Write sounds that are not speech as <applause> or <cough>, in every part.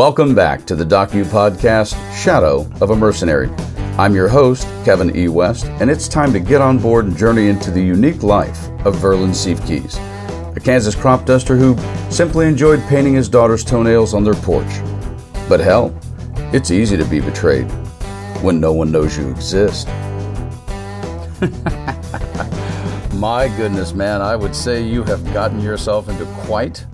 Welcome back to the Docu Podcast, Shadow of a Mercenary. I'm your host, Kevin E. West, and it's time to get on board and journey into the unique life of Verlin Siefkes, a Kansas crop duster who simply enjoyed painting his daughter's toenails on their porch. But hell, it's easy to be betrayed when no one knows you exist. <laughs> My goodness, man, I would say you have gotten yourself into quite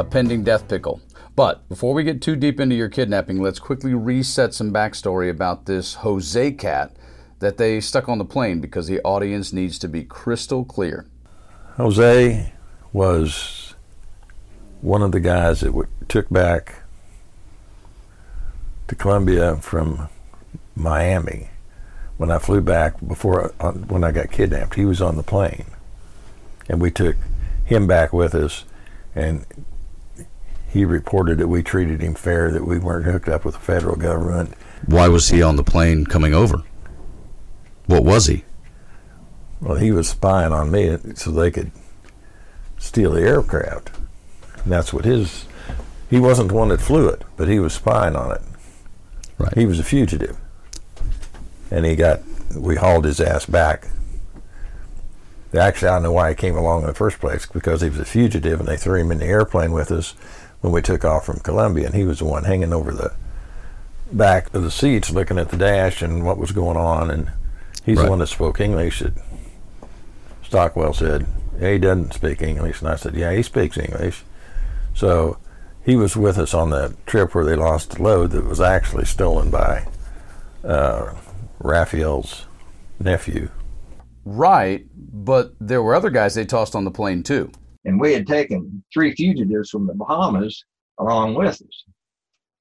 a pending death pickle. But before we get too deep into your kidnapping, let's quickly reset some backstory about this Jose cat that they stuck on the plane because the audience needs to be crystal clear. Jose was one of the guys that took back to Colombia from Miami when I flew back before when I got kidnapped. He was on the plane, and we took him back with us, and he reported that we treated him fair, that we weren't hooked up with the federal government. Why was he on the plane coming over? What was he? Well, he was spying on me so they could steal the aircraft. And that's what his. He wasn't the one that flew it, but he was spying on it. Right. He was a fugitive, and he got. We hauled his ass back. Actually, I don't know why he came along in the first place because he was a fugitive, and they threw him in the airplane with us when we took off from Colombia, and he was the one hanging over the back of the seats, looking at the dash and what was going on, and he's Right. the one that spoke English. That Stockwell said he doesn't speak English, and I said, yeah, he speaks English. So he was with us on the trip where they lost the load that was actually stolen by uh, Raphael's nephew. Right, but there were other guys they tossed on the plane too. And we had taken three fugitives from the Bahamas along with us.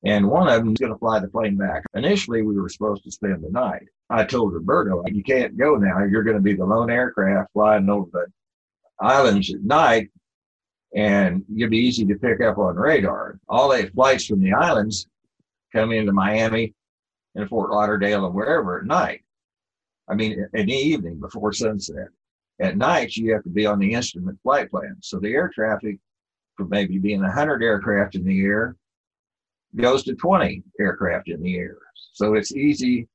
And one of them was going to fly the plane back. Initially, we were supposed to spend the night. I told Roberto, you can't go now. You're going to be the lone aircraft flying over the islands at night, and you'll be easy to pick up on radar. All the flights from the islands come into Miami and Fort Lauderdale and wherever at night. I mean, in the evening before sunset at night you have to be on the instrument flight plan. So the air traffic from maybe being 100 aircraft in the air goes to 20 aircraft in the air. So it's easy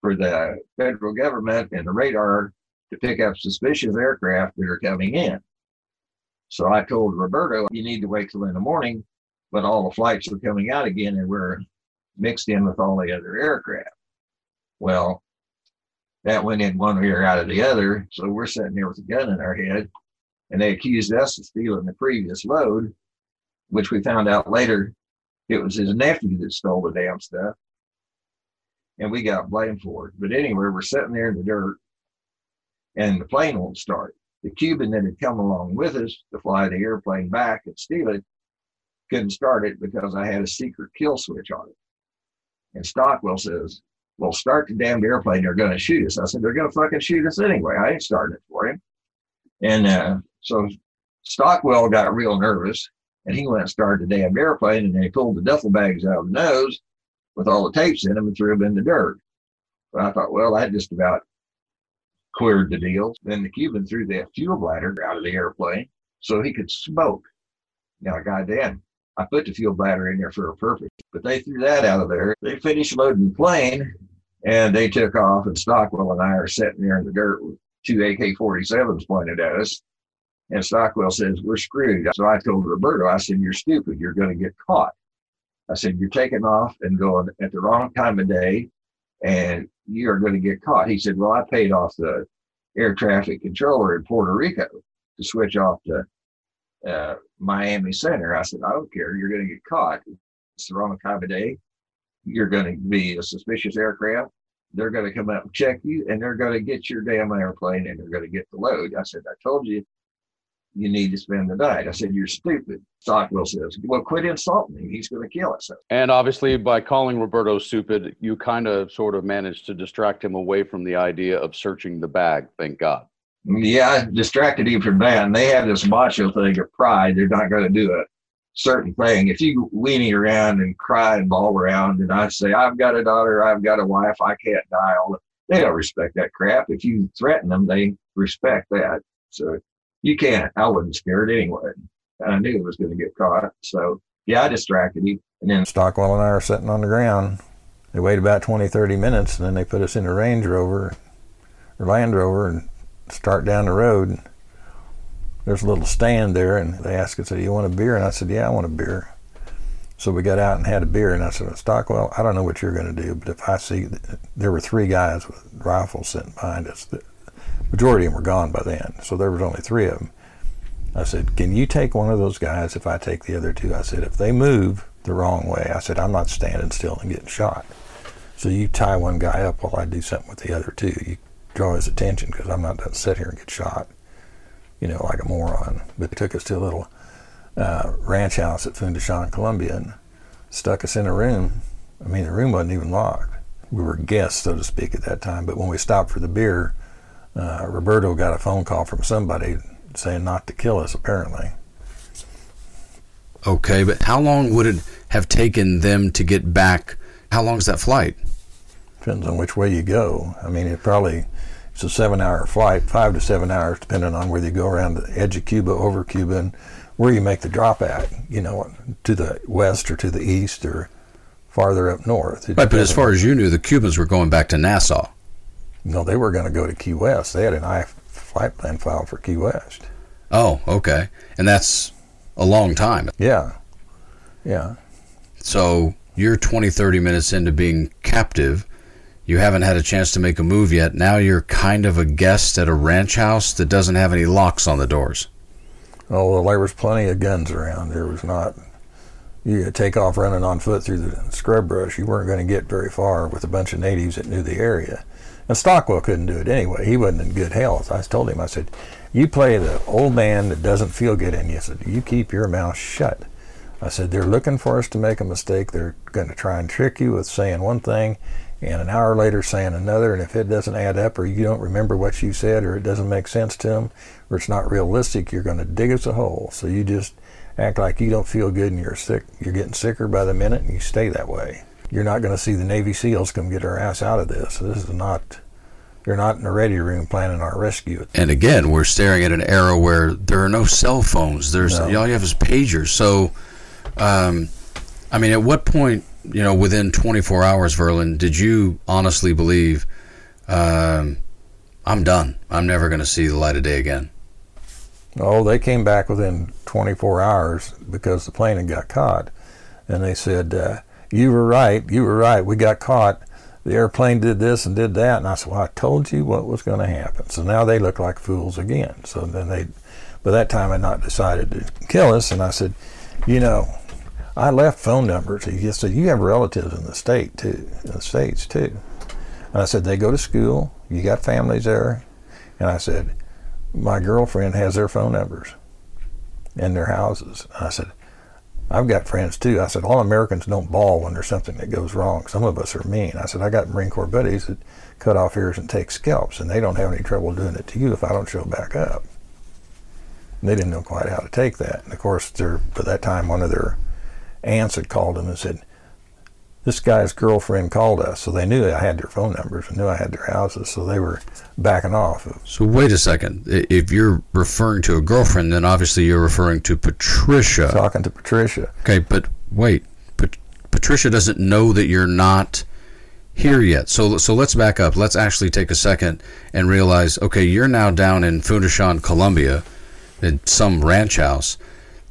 for the federal government and the radar to pick up suspicious aircraft that are coming in. So i told roberto you need to wait till in the morning when all the flights are coming out again and we're mixed in with all the other aircraft. Well that went in one ear out of the other. So we're sitting there with a gun in our head, and they accused us of stealing the previous load, which we found out later it was his nephew that stole the damn stuff. And we got blamed for it. But anyway, we're sitting there in the dirt, and the plane won't start. The Cuban that had come along with us to fly the airplane back and steal it couldn't start it because I had a secret kill switch on it. And Stockwell says, well, start the damned airplane. They're going to shoot us. I said, they're going to fucking shoot us anyway. I ain't starting it for him. And uh, so Stockwell got real nervous and he went and started the damn airplane and they pulled the duffel bags out of the nose with all the tapes in them and threw them in the dirt. But I thought, well, that just about cleared the deal. Then the Cuban threw that fuel bladder out of the airplane so he could smoke. Now, goddamn, I put the fuel bladder in there for a purpose, but they threw that out of there. They finished loading the plane and they took off. And Stockwell and I are sitting there in the dirt with two AK 47s pointed at us. And Stockwell says, We're screwed. So I told Roberto, I said, You're stupid. You're going to get caught. I said, You're taking off and going at the wrong time of day and you're going to get caught. He said, Well, I paid off the air traffic controller in Puerto Rico to switch off to uh, Miami Center. I said, I don't care. You're going to get caught. It's the wrong time of day. You're going to be a suspicious aircraft. They're going to come out and check you, and they're going to get your damn airplane, and they're going to get the load. I said, I told you, you need to spend the night. I said, you're stupid. Stockwell says, well, quit insulting him. He's going to kill us. And obviously, by calling Roberto stupid, you kind of sort of managed to distract him away from the idea of searching the bag. Thank God. Yeah, I distracted him from that. And they have this macho thing of pride. They're not going to do a certain thing. If you weenie around and cry and bawl around, and I say, I've got a daughter, I've got a wife, I can't die, all they don't respect that crap. If you threaten them, they respect that. So you can't. I wasn't scared anyway. I knew it was going to get caught. So Yeah, I distracted him. And then Stockwell and I are sitting on the ground. They wait about 20, 30 minutes, and then they put us in a Range Rover or Land Rover and start down the road. There's a little stand there, and they asked us, "Do you want a beer?" And I said, "Yeah, I want a beer." So we got out and had a beer, and I said, "Stockwell, I don't know what you're going to do, but if I see there were three guys with rifles sitting behind us, the majority of them were gone by then, so there was only three of them." I said, "Can you take one of those guys if I take the other two?" I said, "If they move the wrong way, I said I'm not standing still and getting shot." So you tie one guy up while I do something with the other two. You draw his attention because I'm not going to sit here and get shot, you know, like a moron. But they took us to a little uh, ranch house at Fundación, Colombia, and stuck us in a room. I mean, the room wasn't even locked. We were guests, so to speak, at that time. But when we stopped for the beer, uh, Roberto got a phone call from somebody saying not to kill us, apparently. Okay, but how long would it have taken them to get back? How long is that flight? Depends on which way you go. I mean, it probably it's a seven-hour flight, five to seven hours, depending on whether you go around the edge of Cuba, over Cuba, and where you make the drop at. You know, to the west or to the east or farther up north. It Right, but as far as you knew, the Cubans were going back to Nassau. no, they were going to go to Key West. They had an I flight plan filed for Key West. Oh, okay. And that's a long time. Yeah, yeah. So you're 20, 30 minutes into being captive. You haven't had a chance to make a move yet. Now you're kind of a guest at a ranch house that doesn't have any locks on the doors. Oh, well, there was plenty of guns around. There was not. You take off running on foot through the scrub brush. You weren't going to get very far with a bunch of natives that knew the area. And Stockwell couldn't do it anyway. He wasn't in good health. I told him, I said, "You play the old man that doesn't feel good in you." I said, "You keep your mouth shut." I said, "They're looking for us to make a mistake. They're going to try and trick you with saying one thing, and an hour later saying another. And if it doesn't add up, or you don't remember what you said, or it doesn't make sense to them, or it's not realistic, you're going to dig us a hole. So you just act like you don't feel good and you're sick. You're getting sicker by the minute, and you stay that way. You're not going to see the Navy SEALs come get our ass out of this. This is not. You're not in the ready room planning our rescue. And again, we're staring at an era where there are no cell phones. There's No. all you have is pagers. So, um, I mean, at what point, you know, within 24 hours, Verlin, did you honestly believe, um, I'm done. I'm never going to see the light of day again? Oh, they came back within 24 hours because the plane had got caught. And they said, uh, You were right. You were right. We got caught. The airplane did this and did that. And I said, Well, I told you what was going to happen. So now they look like fools again. So then they, by that time, had not decided to kill us. And I said, You know, I left phone numbers. He just said, You have relatives in the state, too, the States, too. And I said, They go to school. You got families there. And I said, my girlfriend has their phone numbers and their houses. I said, I've got friends too. I said, all Americans don't bawl when there's something that goes wrong. Some of us are mean. I said, I got Marine Corps buddies that cut off ears and take scalps, and they don't have any trouble doing it to you if I don't show back up. And they didn't know quite how to take that. And of course, they're, by that time, one of their aunts had called him and said, this guy's girlfriend called us. So they knew I had their phone numbers and knew I had their houses. So they were backing off. So wait a second. If you're referring to a girlfriend, then obviously you're referring to Patricia. Talking to Patricia. Okay, but wait. Pat- Patricia doesn't know that you're not here yet. So so let's back up. Let's actually take a second and realize, okay, you're now down in Fundación, Colombia, in some ranch house.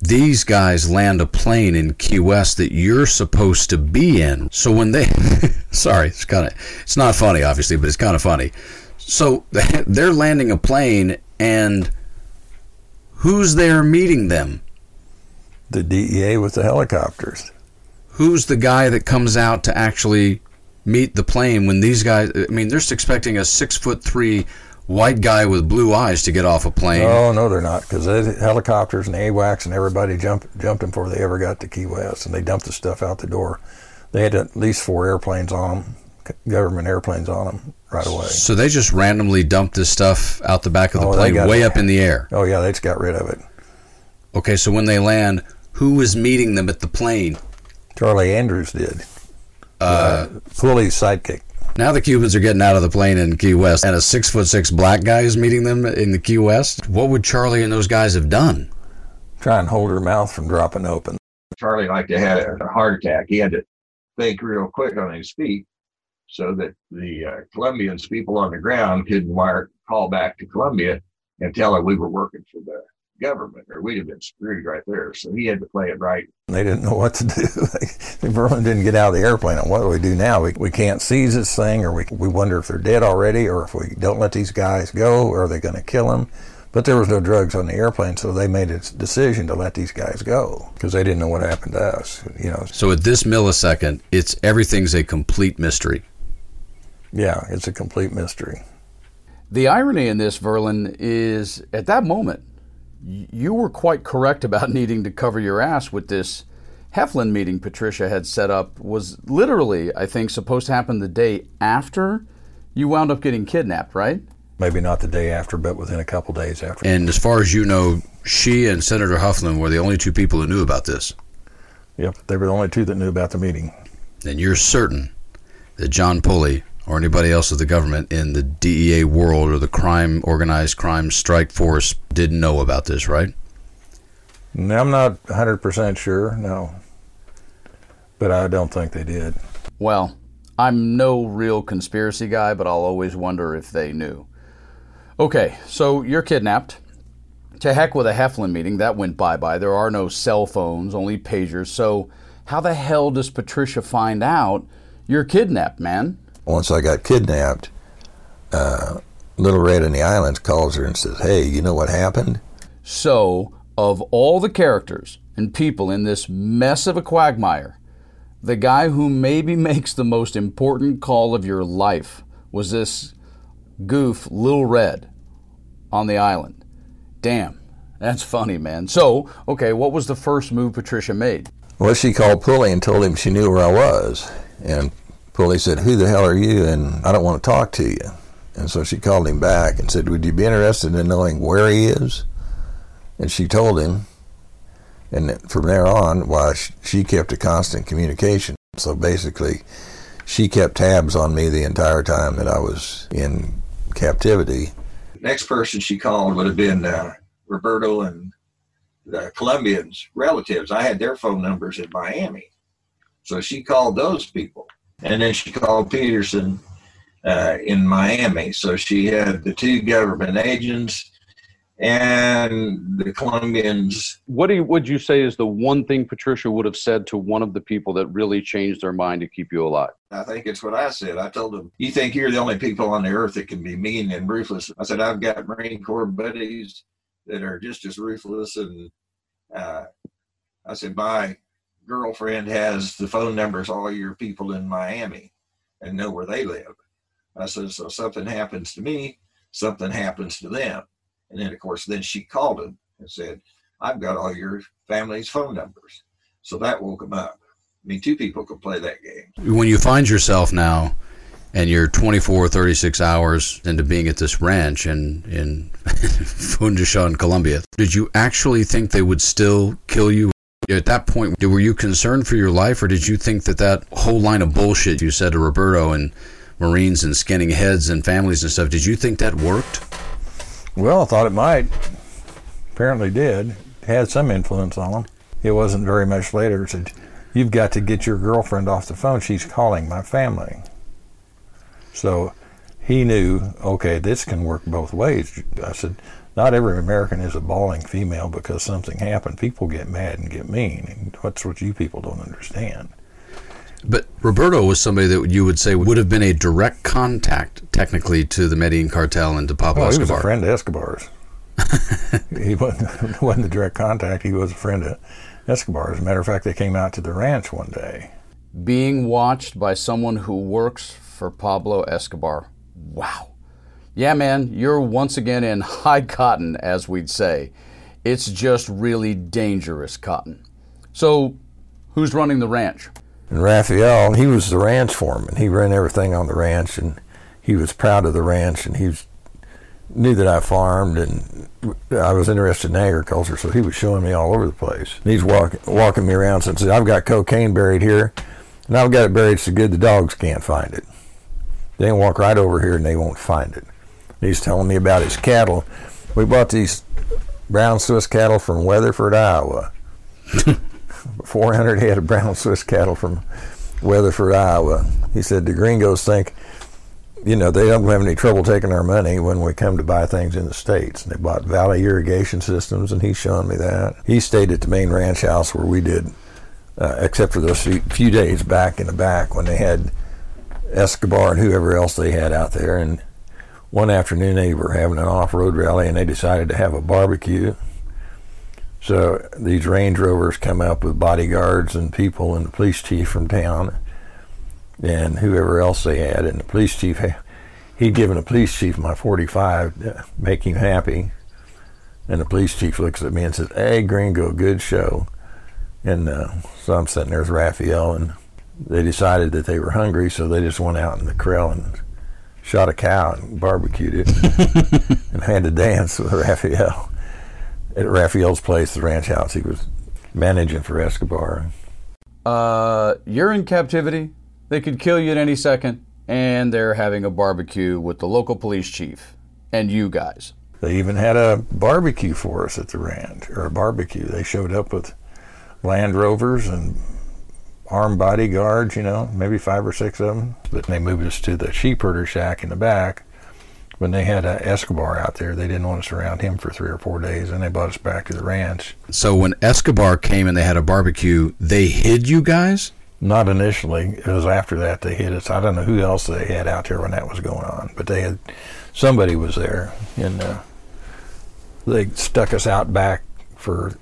These guys land a plane in Key West that you're supposed to be in. So when they <laughs> sorry, it's kind of it's not funny obviously, but it's kind of funny. So <laughs> they're landing a plane and who's there meeting them? The DEA with the helicopters. who's the guy that comes out to actually meet the plane when these guys i mean they're expecting a six foot three white guy with blue eyes to get off a plane Oh no, they're not because helicopters and AWACS and everybody jumped jumped them before they ever got to Key West, and they dumped the stuff out the door. They had at least four airplanes on them, government airplanes on them right away. so they just randomly dumped this stuff out the back of the Oh, plane way it. up in the air Oh yeah, they just got rid of it. okay so when they land who is meeting them at the plane Charlie Andrews did. uh, Pulley's sidekick. Now the cubans are getting out of the plane in key west and a six foot six black guy is meeting them in the key west what would charlie and those guys have done Try and hold her mouth from dropping open. Charlie like to had a heart attack. He had to think real quick on his feet so that the uh, Colombians, people on the ground, could wire call back to Colombia and tell her we were working for the government, or we'd have been screwed right there. So he had to play it right. They didn't know what to <laughs> do. Verlin didn't get out of the airplane. And what do we do now? We, we can't seize this thing, or we, we wonder if they're dead already, or if we don't let these guys go, are they going to kill them? But there was no drugs on the airplane, so they made a decision to let these guys go because they didn't know what happened to us. You know. So at this millisecond, it's everything's a complete mystery. Yeah, it's a complete mystery. The irony in this, Verlin, is at that moment, you were quite correct about <laughs> needing to cover your ass with this Heflin meeting Patricia had set up was literally, I think, supposed to happen the day after you wound up getting kidnapped, right? Maybe not the day after, but within a couple days after. And as far as you know, she and Senator Heflin were the only two people who knew about this. Yep, they were the only two that knew about the meeting. And you're certain that John Pulley or anybody else of the government in the DEA world or the crime organized crime strike force didn't know about this, right? I'm not 100% sure, no. But I don't think they did. Well, I'm no real conspiracy guy, but I'll always wonder if they knew. Okay, so you're kidnapped. To heck with a Heflin meeting, that went bye bye. There are no cell phones, only pagers. So, how the hell does Patricia find out you're kidnapped, man? Once I got kidnapped, uh, Little Red in the Islands calls her and says, Hey, you know what happened? So, of all the characters and people in this mess of a quagmire, the guy who maybe <laughs> makes the most important call of your life was this goof, Little Red, on the island. Damn, that's funny, man. So, okay, what was the first move Patricia made? Well, she called Pulley and told him she knew where I was. And Pulley said, Who the hell are you? And I don't want to talk to you. And so she called him back and said, Would you be interested in knowing where he is? And she told him. And from there on, why she kept a constant communication. So basically, she kept tabs on me the entire time that I was in captivity. Next person she called would have been uh, Roberto and the Colombians' relatives. I had their phone numbers in Miami. So she called those people. And then she called Peterson uh, in Miami. So she had the two government agents and the Colombians. What do you, would you say is the one thing Patricia would have said to one of the people that really changed their mind to keep you alive? I think it's what I said. I told them, "You think you're the only people on the earth that can be mean and ruthless?" I said, "I've got Marine Corps buddies that are just as ruthless." And uh, I said, "My girlfriend has the phone numbers all your people in Miami and know where they live." I said, "So something happens to me, something happens to them." And then, of course, then she called him and said, I've got all your family's phone numbers. So that woke him up. I mean, two people could play that game. When you find yourself now and you're 24, 36 hours into being at this ranch in, in <laughs> Fundación, Colombia, did you actually think they would still kill you? At that point, were you concerned for your life, or did you think that that whole line of bullshit you said to Roberto and Marines and skinning heads and families and stuff, did you think that worked? Well, I thought it might. Apparently did. Had some influence on him. It wasn't very much later. It said, You've got to get your girlfriend off the phone. She's calling my family. So he knew, okay, this can work both ways. I said, not every American is a bawling female because something happened. People get mad and get mean. And that's what you people don't understand. But Roberto was somebody that you would say would have been a direct contact, technically, to the Medellin cartel and to Pablo well, Escobar. He was a friend of Escobar's. <laughs> he wasn't, <laughs> wasn't a direct contact. He was a friend of Escobar. As a matter of fact, they came out to the ranch one day. Being watched by someone who works for Pablo Escobar. Wow. Yeah, man, you're once again in high cotton, as we'd say. It's just really dangerous cotton. So, who's running the ranch? And Raphael, he was the ranch foreman. He ran everything on the ranch, and he was proud of the ranch, and he was, knew that I farmed, and I was interested in agriculture, so he was showing me all over the place. And he's walk, walking me around and said, I've got cocaine buried here, and I've got it buried so good the dogs can't find it. They can walk right over here and they won't find it. He's telling me about his cattle. We bought these brown Swiss cattle from Weatherford, Iowa. <laughs> 400 head of brown Swiss cattle from Weatherford, Iowa. He said the gringos think, you know, they don't have any trouble taking our money when we come to buy things in the States. And they bought Valley Irrigation Systems, and he's showing me that. He stayed at the main ranch house where we did, uh, except for those few, few days back in the back when they had Escobar and whoever else they had out there. And one afternoon they were having an off-road rally, and they decided to have a barbecue. So these Range Rovers come up with bodyguards and people and the police chief from town and whoever else they had. And the police chief, he'd given the police chief my 45 to make him happy. And the police chief looks at me and says, Hey, Gringo, good show. And uh, so I'm sitting there with Raphael, and they decided that they were hungry, so they just went out in the corral and shot a cow and barbecued it <laughs> and had to dance with Raphael at Raphael's place, the ranch house. He was managing for Escobar. Uh, you're in captivity. They could kill you at any second, and they're having a barbecue with the local police chief and you guys. They even had a barbecue for us at the ranch, or a barbecue. They showed up with Land Rovers and armed bodyguards, you know, maybe five or six of them. But they moved us to the sheep herder shack in the back when they had Escobar out there, they didn't want to surround him for three or four days, and they brought us back to the ranch. So when Escobar came and they had a barbecue, they hid you guys? Not initially. It was after that they hid us. I don't know who else they had out there when that was going on, but they had somebody was there, and uh, they stuck us out back for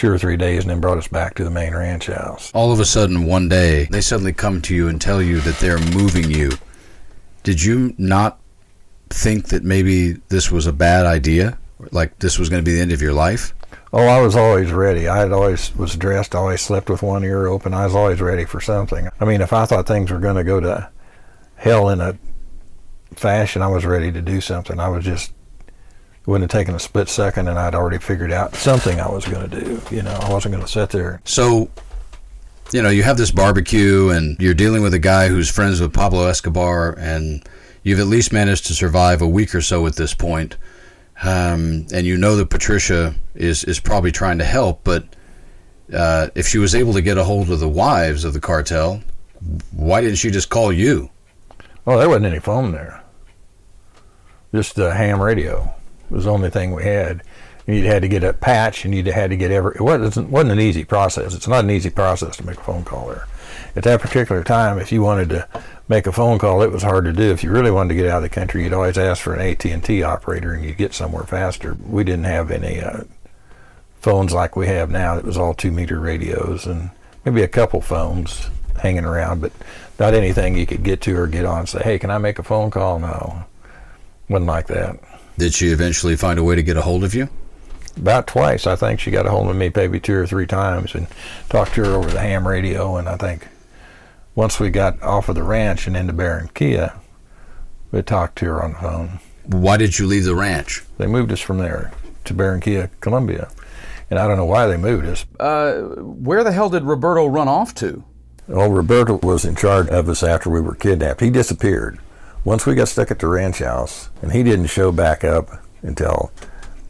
two or three days and then brought us back to the main ranch house. All of a sudden, one day, they suddenly come to you and tell you that they're moving you. Did you not think that maybe this was a bad idea? Like this was going to be the end of your life? Oh, I was always ready. I had always was dressed, always slept with one ear open. I was always ready for something. I mean, if I thought things were going to go to hell in a fashion, I was ready to do something. I was just wouldn't have taken a split second, and I'd already figured out something I was going to do. You know, I wasn't going to sit there. So, you know, you have this barbecue, and you're dealing with a guy who's friends with Pablo Escobar, and you've at least managed to survive a week or so at this point. Um, and you know that Patricia is is probably trying to help, but uh, if she was able to get a hold of the wives of the cartel, why didn't she just call you? Well, there wasn't any phone there. Just a ham radio was the only thing we had. You'd had to get a patch, and you'd had to get every. It wasn't wasn't an easy process. It's not an easy process to make a phone call there. At that particular time, if you wanted to make a phone call, it was hard to do. If you really wanted to get out of the country, you'd always ask for an AT&T operator, and you'd get somewhere faster. We didn't have any uh, phones like we have now. It was all two-meter radios and maybe a couple phones hanging around, but not anything you could get to or get on. And say, hey, can I make a phone call? No, wasn't like that. Did she eventually find a way to get a hold of you? About twice, I think she got a hold of me, maybe two or three times, and talked to her over the ham radio. And I think once we got off of the ranch and into Barranquilla, we talked to her on the phone. Why did you leave the ranch? They moved us from there to Barranquilla, Colombia. And I don't know why they moved us. Uh, where the hell did Roberto run off to? Oh, Roberto was in charge of us after we were kidnapped. He disappeared. Once we got stuck at the ranch house, and he didn't show back up until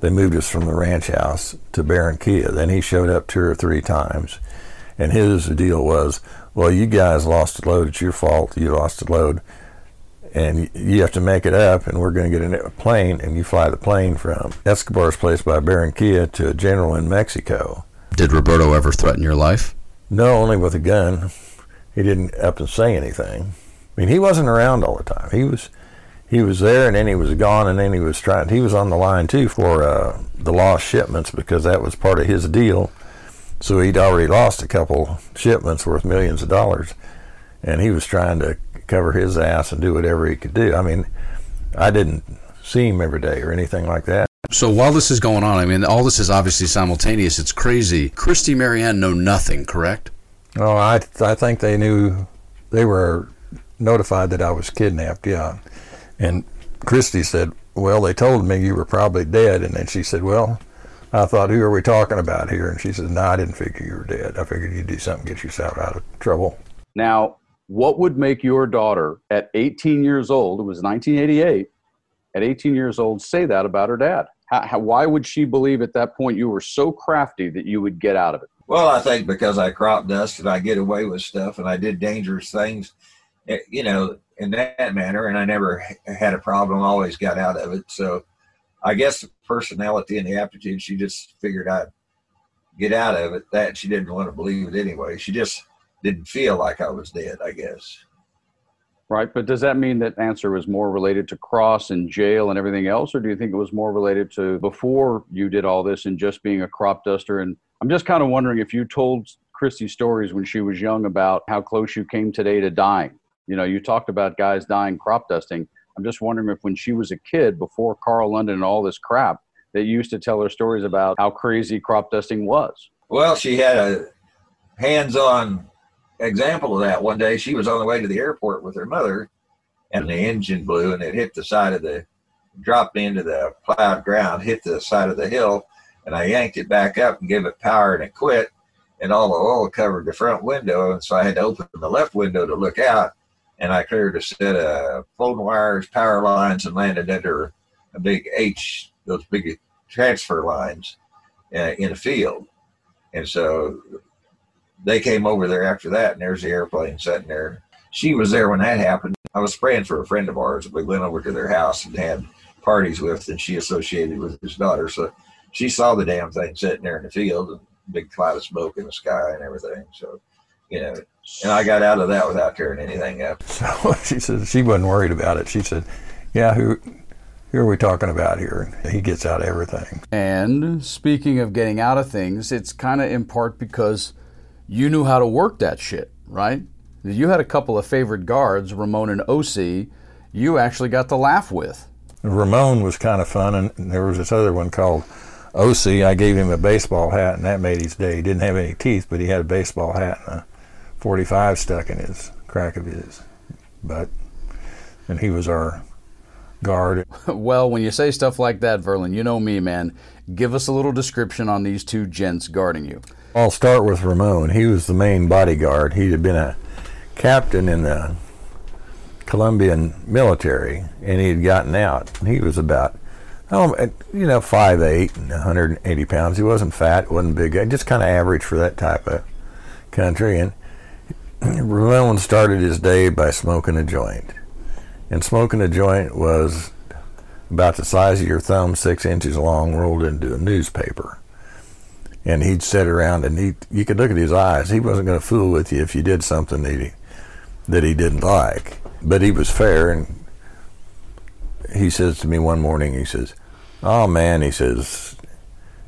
they moved us from the ranch house to Barranquilla. Then he showed up two or three times. And his deal was, well, you guys lost a load. It's your fault. You lost a load. And you have to make it up, and we're going to get a plane, and you fly the plane from Escobar's place by Barranquilla to a general in Mexico. Did Roberto ever threaten your life? No, only with a gun. He didn't up and say anything. I mean, he wasn't around all the time. He was he was there, and then he was gone, and then he was trying. He was on the line too for uh, the lost shipments because that was part of his deal so he'd already lost a couple shipments worth millions of dollars, and he was trying to cover his ass and do whatever he could do. I mean, I didn't see him every day or anything like that. So while this is going on, I mean, all this is obviously simultaneous. It's crazy. Christy Marianne know nothing, correct? Oh, I I think they knew. They were notified that I was kidnapped. Yeah, and Christy said, "Well, they told me you were probably dead," and then she said, "Well." I thought, who are we talking about here? And she said, no, I didn't figure you were dead. I figured you'd do something to get yourself out of trouble. Now, what would make your daughter at 18 years old, it was 1988, at 18 years old, say that about her dad? How, how, why would she believe at that point you were so crafty that you would get out of it? Well, I think because I crop dust and I get away with stuff and I did dangerous things, Eh, you know, in that manner, and I never had a problem, always got out of it. So I guess the personality and the aptitude, she just figured I'd get out of it. That she didn't want to believe it anyway. She just didn't feel like I was dead, I guess. Right, but does that mean that answer was more related to cross and jail and everything else, or do you think it was more related to before you did all this and just being a crop duster and I'm just kind of wondering if you told Christy stories when she was young about how close you came today to dying. You know, you talked about guys dying crop dusting. I'm just wondering if when she was a kid, before Carl London and all this crap, you used to tell her stories about how crazy crop dusting was. Well, she had a hands on example of that one day. She was on the way to the airport with her mother, and the engine blew and it hit the side of the, dropped into the plowed ground, hit the side of the hill, and I yanked it back up and gave it power and it quit. And all the oil covered the front window. And so I had to open the left window to look out. And I cleared a set of floating wires, power lines, and landed under a big H, those big transfer lines uh, in a field. And so they came over there after that, and there's the airplane sitting there. She was there when that happened. I was praying for a friend of ours. We went over to their house and had parties with, and she associated with his daughter. So she saw the damn thing sitting there in the field and big cloud of smoke in the sky and everything. So, you know, and I got out of that without tearing anything up. <laughs> So she said she wasn't worried about it. She said, "Yeah, who who are we talking about here? He gets out of everything." And speaking of getting out of things, it's kind of in part because you knew how to work that shit, right? You had a couple of favorite guards, Ramon and OC, you actually got to laugh with. Ramon was kind of fun, and there was this other one called OC, I gave him a baseball hat, and that made his day. He didn't have any teeth, but he had a baseball hat and a 45 stuck in his crack of his butt. And he was our guard. <laughs> well, when you say stuff like that, Verlin, you know me, man. Give us a little description on these two gents guarding you. I'll start with Ramon. He was the main bodyguard. He had been a captain in the Colombian military, and he had gotten out. He was about Oh, you know, five eight, 180 pounds. He wasn't fat, wasn't big, just kind of average for that type of country. And <clears throat> Ramon started his day by smoking a joint. And smoking a joint was about the size of your thumb, six inches long, rolled into a newspaper. And he'd sit around and he, you could look at his eyes. He wasn't going to fool with you if you did something that he, that he didn't like. But he was fair and he says to me one morning, he says, Oh man, he says,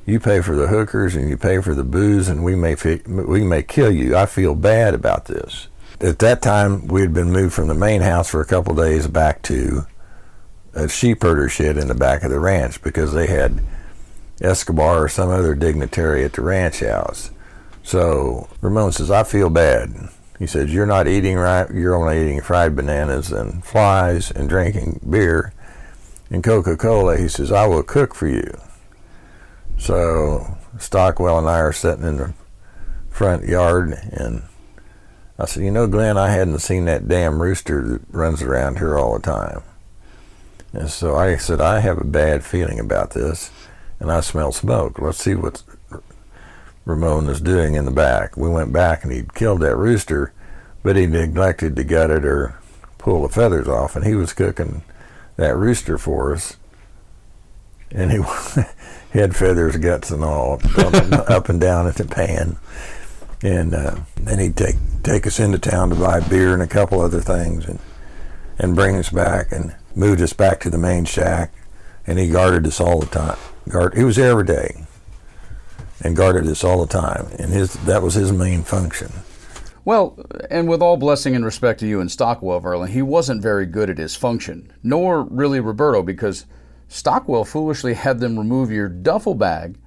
you pay for the hookers and you pay for the booze, and we may fi- we may kill you. I feel bad about this. At that time, we had been moved from the main house for a couple days back to a sheep herder shed in the back of the ranch because they had Escobar or some other dignitary at the ranch house. So Ramon says, I feel bad. He says, You're not eating right. You're only eating fried bananas and flies and drinking beer and Coca Cola. He says, I will cook for you. So Stockwell and I are sitting in the front yard, and I said, You know, Glenn, I hadn't seen that damn rooster that runs around here all the time. And so I said, I have a bad feeling about this, and I smell smoke. Let's see what Ramon is doing in the back. We went back, and he'd killed that rooster, but he neglected to gut it or pull the feathers off, and he was cooking that rooster for us, and he, <laughs> he had feathers, guts, and all up, and, <laughs> up and down at the pan. And uh, then he'd take take us into town to buy beer and a couple other things, and and bring us back and moved us back to the main shack. And he guarded us all the time. Guard, he was there every day, and guarded us all the time. And his that was his main function. Well, and with all blessing and respect to you and Stockwell, Verlin, he wasn't very good at his function, nor really Roberto, because Stockwell foolishly had them remove your duffel bag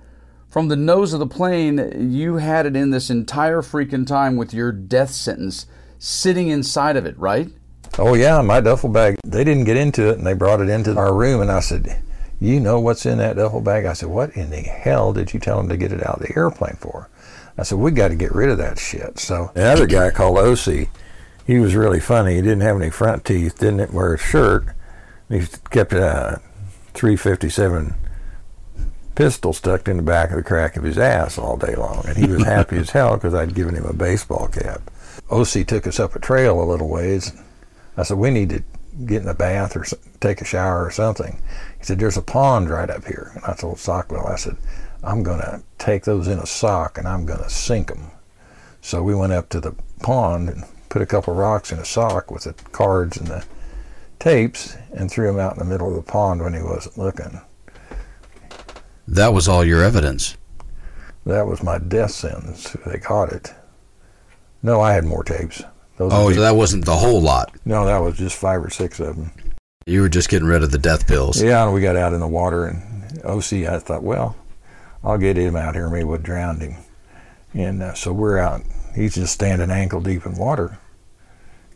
from the nose of the plane. You had it in this entire freaking time with your death sentence sitting inside of it, right? Oh, yeah, my duffel bag. They didn't get into it, and they brought it into our room, and I said, You know what's in that duffel bag? I said, What in the hell did you tell them to get it out of the airplane for? I said, we got to get rid of that shit. So another guy called OC, he was really funny. He didn't have any front teeth, didn't wear a shirt. He kept a 357 pistol stuck in the back of the crack of his ass all day long. And he was happy as hell because I'd given him a baseball cap. OC took us up a trail a little ways. I said, we need to get in a bath or take a shower or something. He said, there's a pond right up here. And I told Stockwell, I said, I'm going to take those in a sock and I'm going to sink them. So we went up to the pond and put a couple rocks in a sock with the cards and the tapes and threw them out in the middle of the pond when he wasn't looking. That was all your evidence. That was my death sentence. They caught it. No, I had more tapes. Those oh, so that wasn't the whole lot. No, that was just five or six of them. You were just getting rid of the death pills. Yeah, and we got out in the water, and OC, I thought, well, I'll get him out here. Maybe we'll drown him. And uh, so we're out. He's just standing ankle deep in water,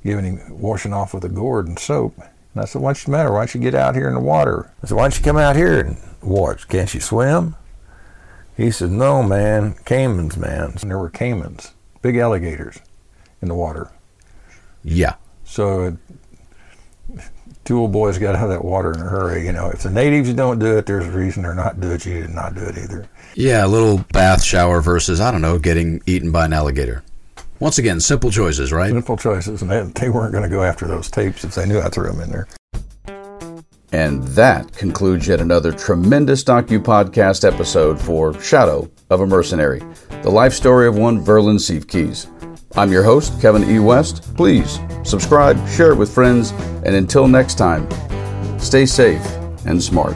giving him washing off with a gourd and soap. And I said, What's the matter? Why don't you get out here in the water? I said, Why don't you come out here and watch? Can't you swim? He said, No, man. Caimans, man. And there were caimans, big alligators in the water. Yeah. So uh, two old boys got out of that water in a hurry. You know, if the natives don't do it, there's a reason they're not doing it. You did not do it either. Yeah, a little bath shower versus, I don't know, getting eaten by an alligator. Once again, simple choices, right? Simple choices. And they, they weren't going to go after those tapes if they knew I threw them in there. And that concludes yet another tremendous docu podcast episode for Shadow of a Mercenary, the life story of one Verlin Siefkes. I'm your host, Kevin E. West. Please subscribe, share it with friends, and until next time, stay safe and smart.